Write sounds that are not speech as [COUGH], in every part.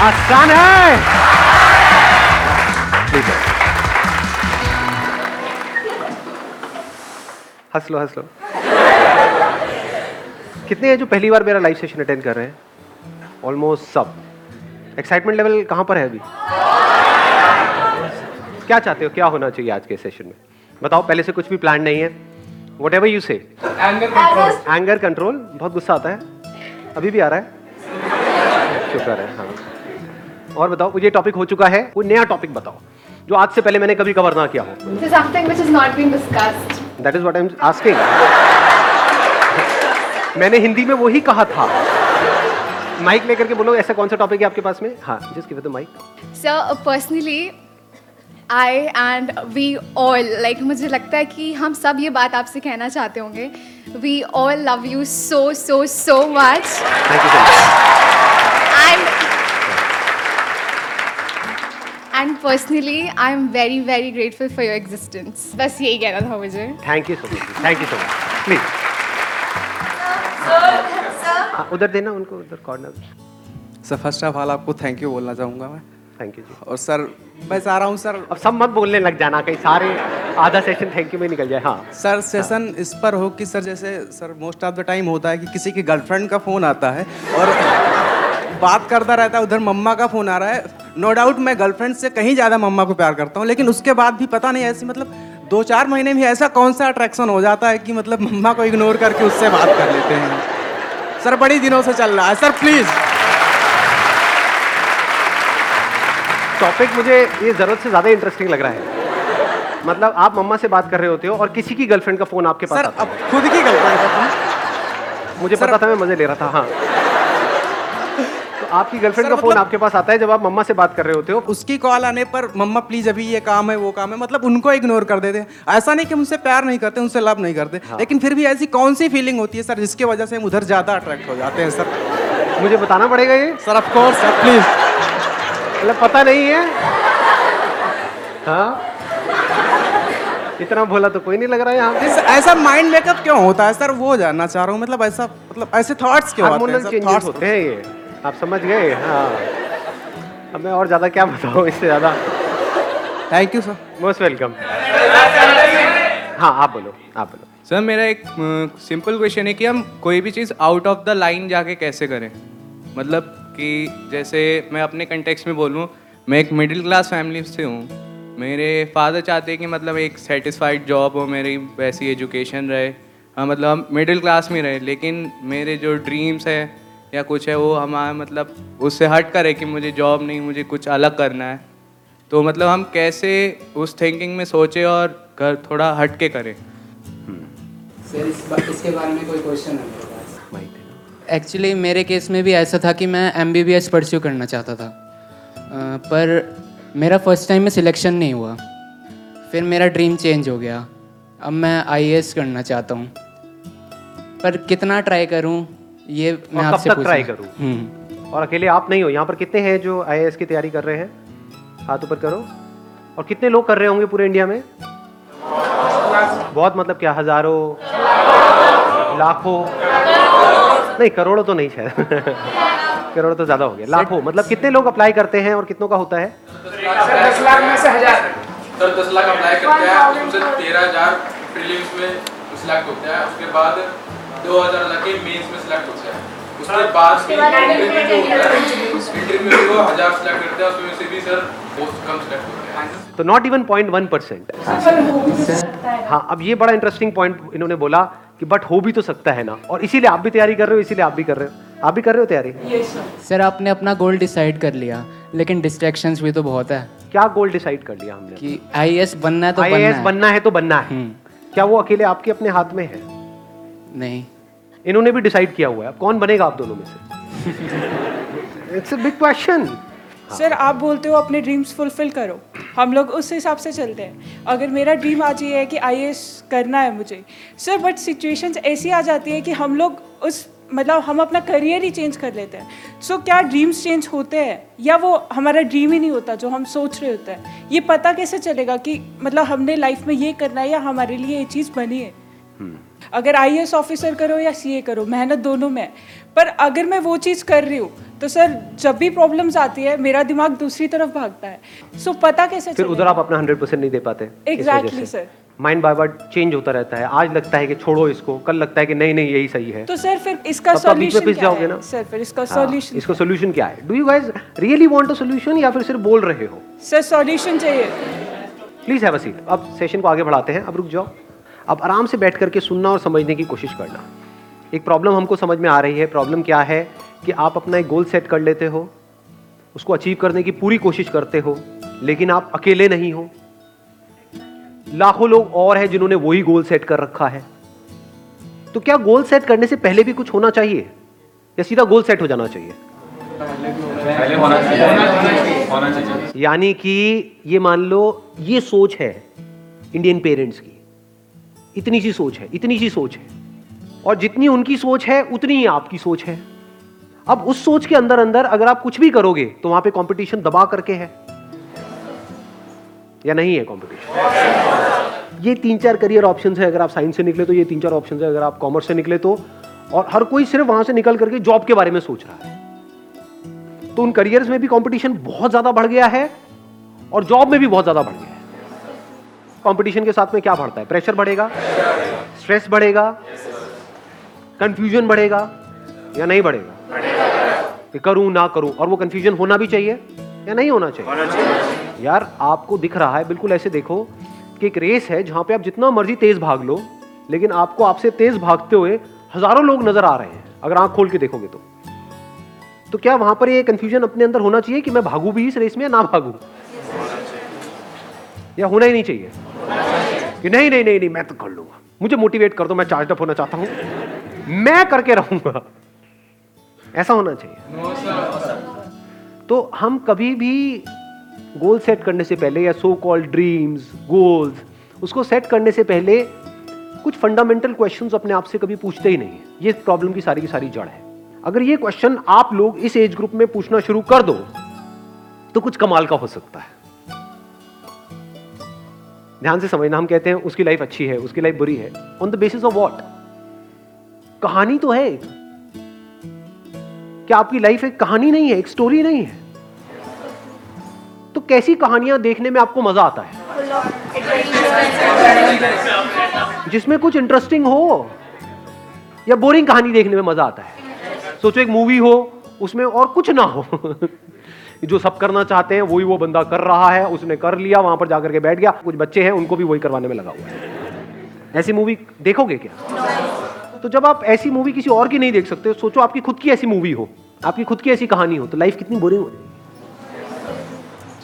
आसान है। ठीक है। हंस लो हंस लो कितने हैं जो पहली बार मेरा लाइव सेशन अटेंड कर रहे हैं? ऑलमोस्ट सब। एक्साइटमेंट लेवल कहाँ पर है अभी? क्या चाहते हो? क्या होना चाहिए आज के सेशन में? बताओ पहले से कुछ भी प्लान नहीं है। Whatever you say anger control बहुत गुस्सा आता है। अभी भी आ रहा है? शुक्र है हाँ। और बताओ ये टॉपिक हो चुका है कोई नया टॉपिक बताओ जो आज से पहले मैंने कभी कवर ना किया हो। This is something which has not been discussed. That is what I am asking मैंने हिंदी में वही कहा था। माइक लेकर के बोलो ऐसा कौन सा टॉपिक है आपके पास में? हाँ just give the mic uh, personally, I and we all like मुझे लगता है कि हम सब ये बात आपसे कहना चाहते होंगे। We all love you so so so much. Thank you so much and and personally I am very very grateful for your existence. बस यही कहना था मुझे. Thank you so much thank you so much please हाँ उधर देना उनको उधर corner sir first of all आपको थैंक यू बोलना चाहूँगा मैं। Thank you ji. और सर मैं चाह रहा हूँ सर अब सब मत बोलने लग जाना कहीं सारे आधा सेशन थैंक यू में निकल जाए हाँ। सर सेशन इस पर हो कि सर जैसे sir most of the time होता है कि किसी की गर्लफ्रेंड का फ़ोन आता है और बात करता रहता है उधर मम्मा का फ़ोन आ रहा है। नो no डाउट मैं गर्लफ्रेंड से कहीं ज़्यादा मम्मा को प्यार करता हूँ लेकिन उसके बाद भी पता नहीं ऐसी मतलब दो चार महीने में ऐसा कौन सा अट्रैक्शन हो जाता है कि मतलब मम्मा को इग्नोर करके उससे बात कर लेते हैं। सर बड़ी दिनों से चल रहा है। सर प्लीज़ टॉपिक मुझे ये ज़रूरत से ज़्यादा इंटरेस्टिंग लग रहा है। मतलब आप मम्मा से बात कर रहे होते हो और किसी की गर्लफ्रेंड का फ़ोन आपके पास सर आता है। अब खुद की गर्लफ्रेंड का मुझे सर- पता था मैं मज़े ले रहा था हाँ। तो आपकी गर्लफ्रेंड का फ़ोन मतलब- आपके पास आता है जब आप मम्मा से बात कर रहे होते हो? उसकी कॉल आने पर मम्मा प्लीज़ अभी ये काम है वो काम है। मतलब उनको इग्नोर कर देते हैं। ऐसा नहीं कि उनसे प्यार नहीं करते उनसे लव नहीं करते। लेकिन फिर भी ऐसी कौन सी फीलिंग होती है सर जिसकी वजह से हम उधर ज़्यादा अट्रैक्ट हो जाते हैं सर मुझे बताना पड़ेगा ये? Sir of course sir please मतलब पता नहीं है? हाँ? इतना बोला तो कोई नहीं लग रहा है यहाँ ऐसा माइंड मेकअप क्यों होता है सर वो जानना चाह रहा हूँ मतलब ऐसा मतलब ऐसे थॉट्स क्यों आते हैं होते हैं ये। आप समझ गए? हाँ। अब मैं और ज़्यादा क्या बताऊँ इससे ज़्यादा? Thank you sir most welcome हाँ आप बोलो आप बोलो। सर मेरा एक सिंपल क्वेश्चन है कि हम कोई भी चीज़ आउट ऑफ़ द लाइन जाके कैसे करें? मतलब कि जैसे मैं अपने कंटेक्स में बोलूँ मैं एक मिडिल क्लास फैमिली से हूँ। मेरे फादर चाहते हैं कि मतलब एक सेटिस्फाइड जॉब हो मेरी वैसी एजुकेशन रहे। हाँ मतलब हम मिडिल क्लास में रहे लेकिन मेरे जो ड्रीम्स है या कुछ है वो हमारा मतलब उससे हट करे कि मुझे जॉब नहीं मुझे कुछ अलग करना है। तो मतलब हम कैसे उस थिंकिंग में सोचे और कर थोड़ा हट के करें सर इस बा, इसके बारे में कोई क्वेश्चन है। एक्चुअली मेरे केस में भी ऐसा था कि मैं M B B S pursue करना चाहता था। अ, पर मेरा फ़र्स्ट टाइम में सिलेक्शन नहीं हुआ। फिर मेरा ड्रीम चेंज हो गया। अब मैं आईएएस करना चाहता हूँ। पर कितना ट्राई करूँ? ये मैं आपसे तक try करूँ? हम्म। और अकेले आप नहीं हो यहाँ पर कितने हैं जो आई की तैयारी कर रहे हैं? हाथ ऊपर करो। और कितने लोग कर रहे होंगे पूरे इंडिया में? बहुत मतलब क्या हज़ारों? लाखों? नहीं करोड़ों तो नहीं शायद। [LAUGHS] करोड़ तो ज़्यादा हो गया। लाखों मतलब कितने लोग अप्लाई करते हैं और कितनों का होता है? सर दस लाख अप्लाई करते हैं उसमें तेरह हज़ार प्रीलिम्स में सिलेक्ट होते हैं। उसके बाद दो हज़ार मेंस में सिलेक्ट होते हैं। उसके बाद इंटरव्यू जो होता है। इंटरव्यू हज़ार सिलेक्ट करते हैं उसमें से भी सर बहुत कम सिलेक्ट होते हैं। तो not even point one percent हाँ अब ये बड़ा इंटरेस्टिंग पॉइंट इन्होंने बोला कि बट हो भी तो सकता है ना। और इसीलिए आप भी तैयारी कर रहे हो इसीलिए आप भी कर रहे हो। आप भी कर रहे हो तैयारी? Yes, सर आपने अपना गोल डिसाइड कर लिया लेकिन डिस्ट्रैक्शंस भी तो बहुत है। क्या गोल डिसाइड कर लिया हमने? कि आई बनना है तो आई बनना है। बनना है तो बनना है। हम्म। क्या वो अकेले आपके अपने हाथ में है? नहीं। इन्होंने भी डिसाइड किया हुआ है। कौन बनेगा आप दोनों में से? It's a big question sir आप बोलते हो अपने ड्रीम्स फुलफिल करो। हम लोग उस हिसाब से चलते हैं। अगर मेरा ड्रीम आज ये है कि आईएएस करना है मुझे। सर बट सिचुएशंस ऐसी आ जाती है कि हम लोग उस मतलब हम अपना करियर ही चेंज कर लेते हैं। सो so, क्या ड्रीम्स चेंज होते हैं? या वो हमारा ड्रीम ही नहीं होता जो हम सोच रहे होते हैं? ये पता कैसे चलेगा कि मतलब हमने लाइफ में ये करना है या हमारे लिए ये चीज़ बनी है? अगर आईएएस ऑफिसर करो या सीए करो मेहनत दोनों में पर अगर मैं वो चीज़ कर रही हूँ तो सर जब भी प्रॉब्लम्स आती है मेरा दिमाग दूसरी तरफ़ भागता है। सो so, पता कैसे फिर उधर आप अपना हंड्रेड परसेंट नहीं दे पाते Exactly, sir. माइंड बाय बार चेंज होता रहता है। आज लगता है कि छोड़ो इसको कल लगता है कि नहीं नहीं यही सही है। तो सर फिर इसका तो आप सॉल्यूशन क्या जाओगे ना? सर फिर इसका सॉल्यूशन इसको सोल्यूशन क्या है? Do you guys really want a solution या फिर सिर्फ़ बोल रहे हो? सर सॉल्यूशन चाहिए। प्लीज़ हैव अ सीट अब सेशन को आगे बढ़ाते हैं। अब रुक जाओ। अब आराम से बैठ करके सुनना और समझने की कोशिश करना। एक प्रॉब्लम हमको समझ में आ रही है। प्रॉब्लम क्या है कि आप अपना एक गोल सेट कर लेते हो उसको अचीव करने की पूरी कोशिश करते हो लेकिन आप अकेले नहीं हो। लाखों लोग और हैं जिन्होंने वही गोल सेट कर रखा है। तो क्या गोल सेट करने से पहले भी कुछ होना चाहिए? या सीधा गोल सेट हो जाना चाहिए? यानी कि ये मान लो ये सोच है इंडियन पेरेंट्स की। इतनी सी सोच है, इतनी सी सोच है। और जितनी उनकी सोच है, उतनी ही आपकी सोच है। अब उस सोच के अंदर अंदर अगर आप कुछ भी करोगे तो वहाँ पे कंपटीशन दबा करके है। या नहीं है कंपटीशन ये तीन चार करियर ऑप्शंस है अगर आप साइंस से निकले तो ये तीन चार ऑप्शंस है अगर आप कॉमर्स से निकले तो। और हर कोई सिर्फ़ वहाँ से निकल करके जॉब के बारे में सोच रहा है। तो उन करियर्स में भी कंपटीशन बहुत ज़्यादा बढ़ गया है और जॉब में भी बहुत ज़्यादा बढ़ गया कंपटीशन के साथ में क्या बढ़ता है? प्रेशर बढ़ेगा? स्ट्रेस बढ़ेगा? कंफ्यूजन बढ़ेगा? या नहीं बढ़ेगा? कि करूँ ना करूँ? और वो कंफ्यूजन होना भी चाहिए या नहीं होना चाहिए? यार आपको दिख रहा है बिल्कुल ऐसे देखो कि एक रेस है जहाँ पे आप जितना मर्ज़ी तेज भाग लो लेकिन आपको आपसे तेज भागते हुए हज़ारों लोग नज़र आ रहे हैं अगर आँख खोल के देखोगे तो। तो क्या वहाँ पर ये कंफ्यूजन अपने अंदर होना चाहिए कि मैं भागू भी इस रेस में या ना भागू? या होना ही नहीं चाहिए। कि नहीं नहीं नहीं नहीं, मैं तो कर लूँगा। मुझे मोटिवेट कर दो, मैं चार्ज अप होना चाहता हूँ। मैं करके रहूँगा। ऐसा होना चाहिए। तो हम कभी भी गोल सेट करने से पहले या सो कॉल्ड ड्रीम्स गोल्स उसको सेट करने से पहले कुछ फंडामेंटल क्वेश्चंस अपने आप से कभी पूछते ही नहीं ये प्रॉब्लम की सारी की सारी जड़ है। अगर ये क्वेश्चन आप लोग इस एज ग्रुप में पूछना शुरू कर दो तो कुछ कमाल का हो सकता है। ध्यान से समझना, हम कहते हैं, उसकी लाइफ अच्छी है, उसकी लाइफ बुरी है। On the basis of what कहानी तो है एक। क्या आपकी लाइफ एक कहानी नहीं है, एक स्टोरी नहीं है? तो कैसी कहानियाँ देखने में आपको मज़ा आता है? जिसमें कुछ इंटरेस्टिंग हो, या बोरिंग कहानी देखने में मज़ा आता है। सोचो एक मूवी हो, उसमें और कुछ ना हो। जो सब करना चाहते हैं, वही वो बंदा कर रहा है, उसने कर लिया, वहाँ पर जाकर के बैठ गया। कुछ बच्चे हैं, उनको भी वही करवाने में लगा हुआ है। ऐसी मूवी देखोगे क्या? तो जब आप ऐसी मूवी किसी और की नहीं देख सकते, सोचो आपकी खुद की ऐसी मूवी हो, आपकी खुद की ऐसी कहानी हो तो लाइफ कितनी बोरिंग हो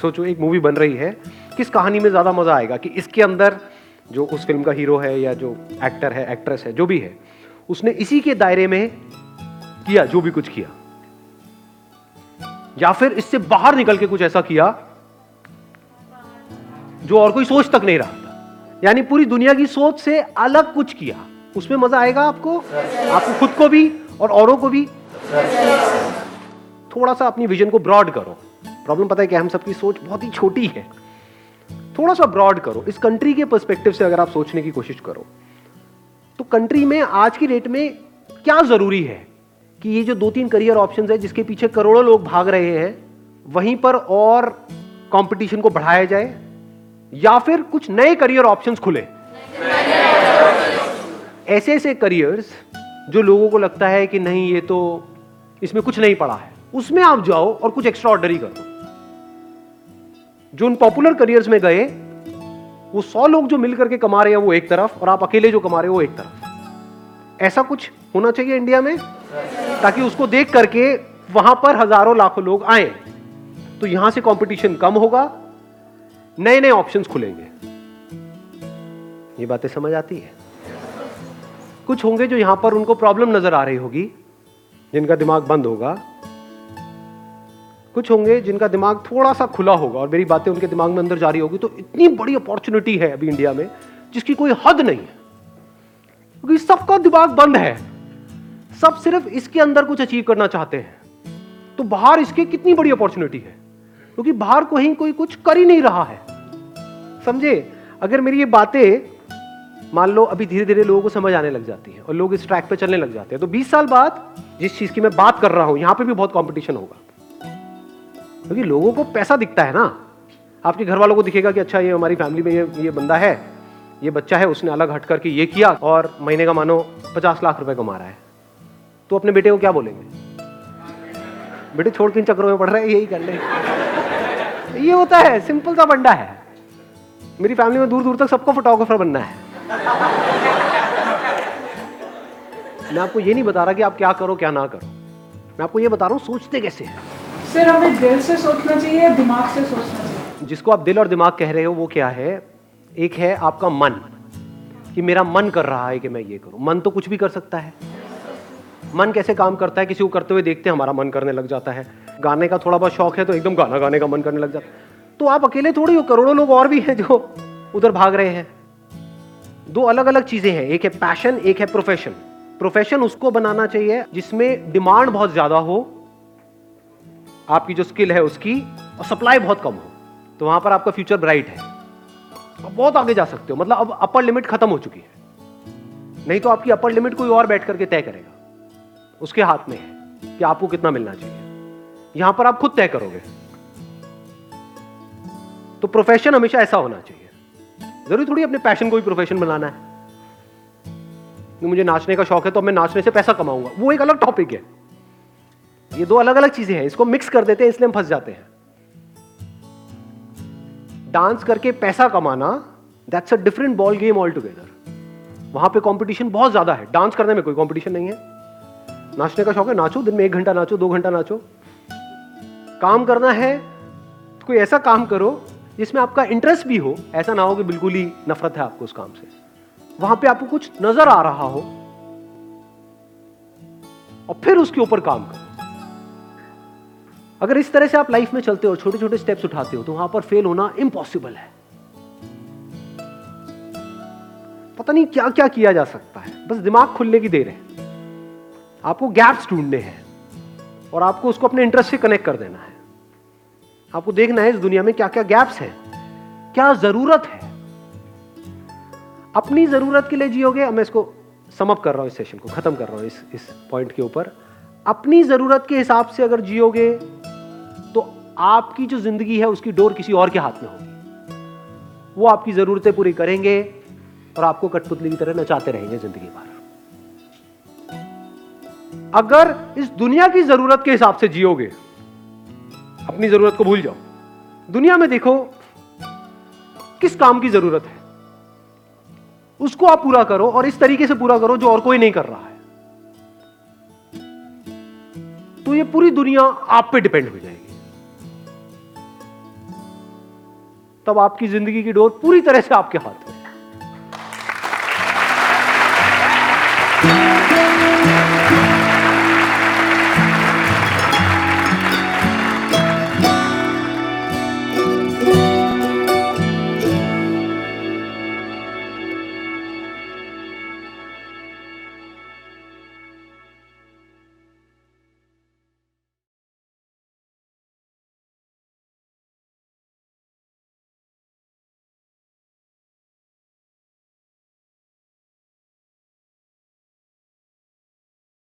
सोचो, एक मूवी बन रही है, किस कहानी में ज़्यादा मज़ा आएगा कि इसके अंदर जो उस फ़िल्म का हीरो है या जो एक्टर है एक्ट्रेस है, जो भी है, उसने इसी के दायरे में किया, जो भी कुछ किया। या फिर इससे बाहर निकल के कुछ ऐसा किया जो और कोई सोच तक नहीं रहा था। यानी पूरी दुनिया की सोच से अलग कुछ किया। उसमें मज़ा आएगा आपको? आपको खुद को भी और औरों को भी? थोड़ा सा अपनी विजन को ब्रॉड करो। प्रॉब्लम पता है कि हम सबकी सोच बहुत ही छोटी है। थोड़ा सा ब्रॉड करो। इस कंट्री के पर्सपेक्टिव से अगर आप सोचने की कोशिश करो तो कंट्री में आज की डेट में क्या ज़रूरी है? कि ये जो दो तीन करियर ऑप्शंस है, जिसके पीछे करोड़ों लोग भाग रहे हैं, वहीं पर और कंपटीशन को बढ़ाया जाए, या फिर कुछ नए करियर ऑप्शंस खुले। ऐसे ऐसे करियर्स जो लोगों को लगता है कि नहीं, ये तो इसमें कुछ नहीं पड़ा है, उसमें आप जाओ और कुछ एक्स्ट्रा ऑर्डरी कर। दो जो उन पॉपुलर करियर्स में गए, वो सौ लोग जो मिलकर के कमा रहे हैं वो एक तरफ़ और आप अकेले जो कमा रहे हो वो एक तरफ़। ऐसा कुछ होना चाहिए इंडिया में? ताकि उसको देख करके वहाँ पर हज़ारों लाखों लोग आए। तो यहाँ से कंपटीशन कम होगा नए नए ऑप्शंस खुलेंगे। ये बातें समझ आती है। कुछ होंगे जो यहाँ पर उनको प्रॉब्लम नज़र आ रही होगी, जिनका दिमाग बंद होगा। कुछ होंगे जिनका दिमाग थोड़ा सा खुला होगा, और मेरी बातें उनके दिमाग में अंदर जारी होगी तो इतनी बड़ी अपॉर्चुनिटी है अभी इंडिया में, जिसकी कोई हद नहीं है। क्योंकि सबका दिमाग बंद है। सब सिर्फ़ इसके अंदर कुछ अचीव करना चाहते हैं। तो बाहर इसके कितनी बड़ी अपॉर्चुनिटी है? क्योंकि तो बाहर कहीं कोई कुछ कर ही नहीं रहा है। समझे? अगर मेरी ये बातें, मान लो, अभी धीरे धीरे लोगों को समझ आने लग जाती है और लोग इस ट्रैक पे चलने लग जाते हैं तो 20 साल बाद जिस चीज़ की मैं बात कर रहा हूँ, यहाँ पे भी बहुत कंपटीशन होगा। क्योंकि तो लोगों को पैसा दिखता है ना। आपके घर वालों को दिखेगा कि अच्छा ये हमारी फैमिली में ये ये बंदा है, ये बच्चा है, उसने अलग हट करके ये किया और महीने का मानो पचास लाख रुपए कमा रहा है। तो अपने बेटे को क्या बोलेंगे? बेटे छोड़ के इन चक्रों में पड़ रहा है यही कर ले। ये होता है सिंपल सा बंडा है। मेरी फैमिली में दूर दूर तक सबको फोटोग्राफर बनना है। मैं आपको ये नहीं बता रहा कि आप क्या करो क्या ना करो। मैं आपको ये बता रहा हूँ सोचते कैसे हैं? सर हमें दिल से सोचना चाहिए या दिमाग से सोचना चाहिए। जिसको आप दिल और दिमाग कह रहे हो वो क्या है? एक है आपका मन कि मेरा मन कर रहा है कि मैं ये करूँ। मन तो कुछ भी कर सकता है। मन कैसे काम करता है, किसी को करते हुए देखते हैं, हमारा मन करने लग जाता है। गाने का थोड़ा बहुत शौक है तो एकदम गाना गाने का मन करने लग जाता है। तो आप अकेले थोड़ी हो, करोड़ों लोग और भी हैं जो उधर भाग रहे हैं। दो अलग अलग चीज़ें हैं, एक है पैशन एक है प्रोफेशन प्रोफेशन उसको बनाना चाहिए जिसमें डिमांड बहुत ज़्यादा हो, आपकी जो स्किल है उसकी, और सप्लाई बहुत कम हो। तो वहाँ पर आपका फ्यूचर ब्राइट है। आप बहुत आगे जा सकते हो मतलब अब अपर लिमिट खत्म हो चुकी है। नहीं तो आपकी अपर लिमिट कोई और बैठ करके तय करेगा। उसके हाथ में है कि आपको कितना मिलना चाहिए। यहाँ पर आप खुद तय करोगे। तो प्रोफेशन हमेशा ऐसा होना चाहिए। ज़रूरी थोड़ी अपने पैशन को भी प्रोफेशन बनाना है। मुझे नाचने का शौक है तो मैं नाचने से पैसा कमाऊँगा। वो एक अलग टॉपिक है। ये दो अलग अलग चीज़ें हैं। इसको मिक्स कर देते हैं, इसलिए हम फंस जाते हैं। डांस करके पैसा कमाना that's a different ball game altogether वहाँ पे कंपटीशन बहुत ज़्यादा है। डांस करने में कोई कंपटीशन नहीं है। नाचने का शौक है, नाचो, दिन में एक घंटा नाचो, दो घंटा नाचो। काम करना है, कोई ऐसा काम करो जिसमें आपका इंटरेस्ट भी हो। ऐसा ना हो कि बिल्कुल ही नफरत है आपको उस काम से। वहाँ पे आपको कुछ नज़र आ रहा हो और फिर उसके ऊपर काम करो। अगर इस तरह से आप लाइफ में चलते हो छोटे छोटे स्टेप्स उठाते हो तो वहाँ पर फेल होना इम्पॉसिबल है। पता नहीं क्या क्या किया जा सकता है। बस दिमाग खुलने की देर है। आपको गैप्स ढूँढने हैं और आपको उसको अपने इंटरेस्ट से कनेक्ट कर देना है। आपको देखना है इस दुनिया में क्या क्या गैप्स हैं, क्या ज़रूरत है। अपनी ज़रूरत के लिए जियोगे मैं इसको समअप कर रहा हूँ, इस सेशन को खत्म कर रहा हूँ इस इस पॉइंट के ऊपर। अपनी ज़रूरत के हिसाब से अगर जियोगे तो आपकी जो ज़िंदगी है, उसकी डोर किसी और के हाथ में होगी। वो आपकी जरूरतें पूरी करेंगे और आपको कठपुतली की तरह नचाते रहेंगे ज़िंदगी भर। अगर इस दुनिया की ज़रूरत के हिसाब से जियोगे, अपनी ज़रूरत को भूल जाओ। दुनिया में देखो, किस काम की ज़रूरत है। उसको आप पूरा करो और इस तरीके से पूरा करो जो और कोई नहीं कर रहा है। तो ये पूरी दुनिया आप पे डिपेंड हो जाएगी। तब आपकी ज़िंदगी की डोर पूरी तरह से आपके हाथ में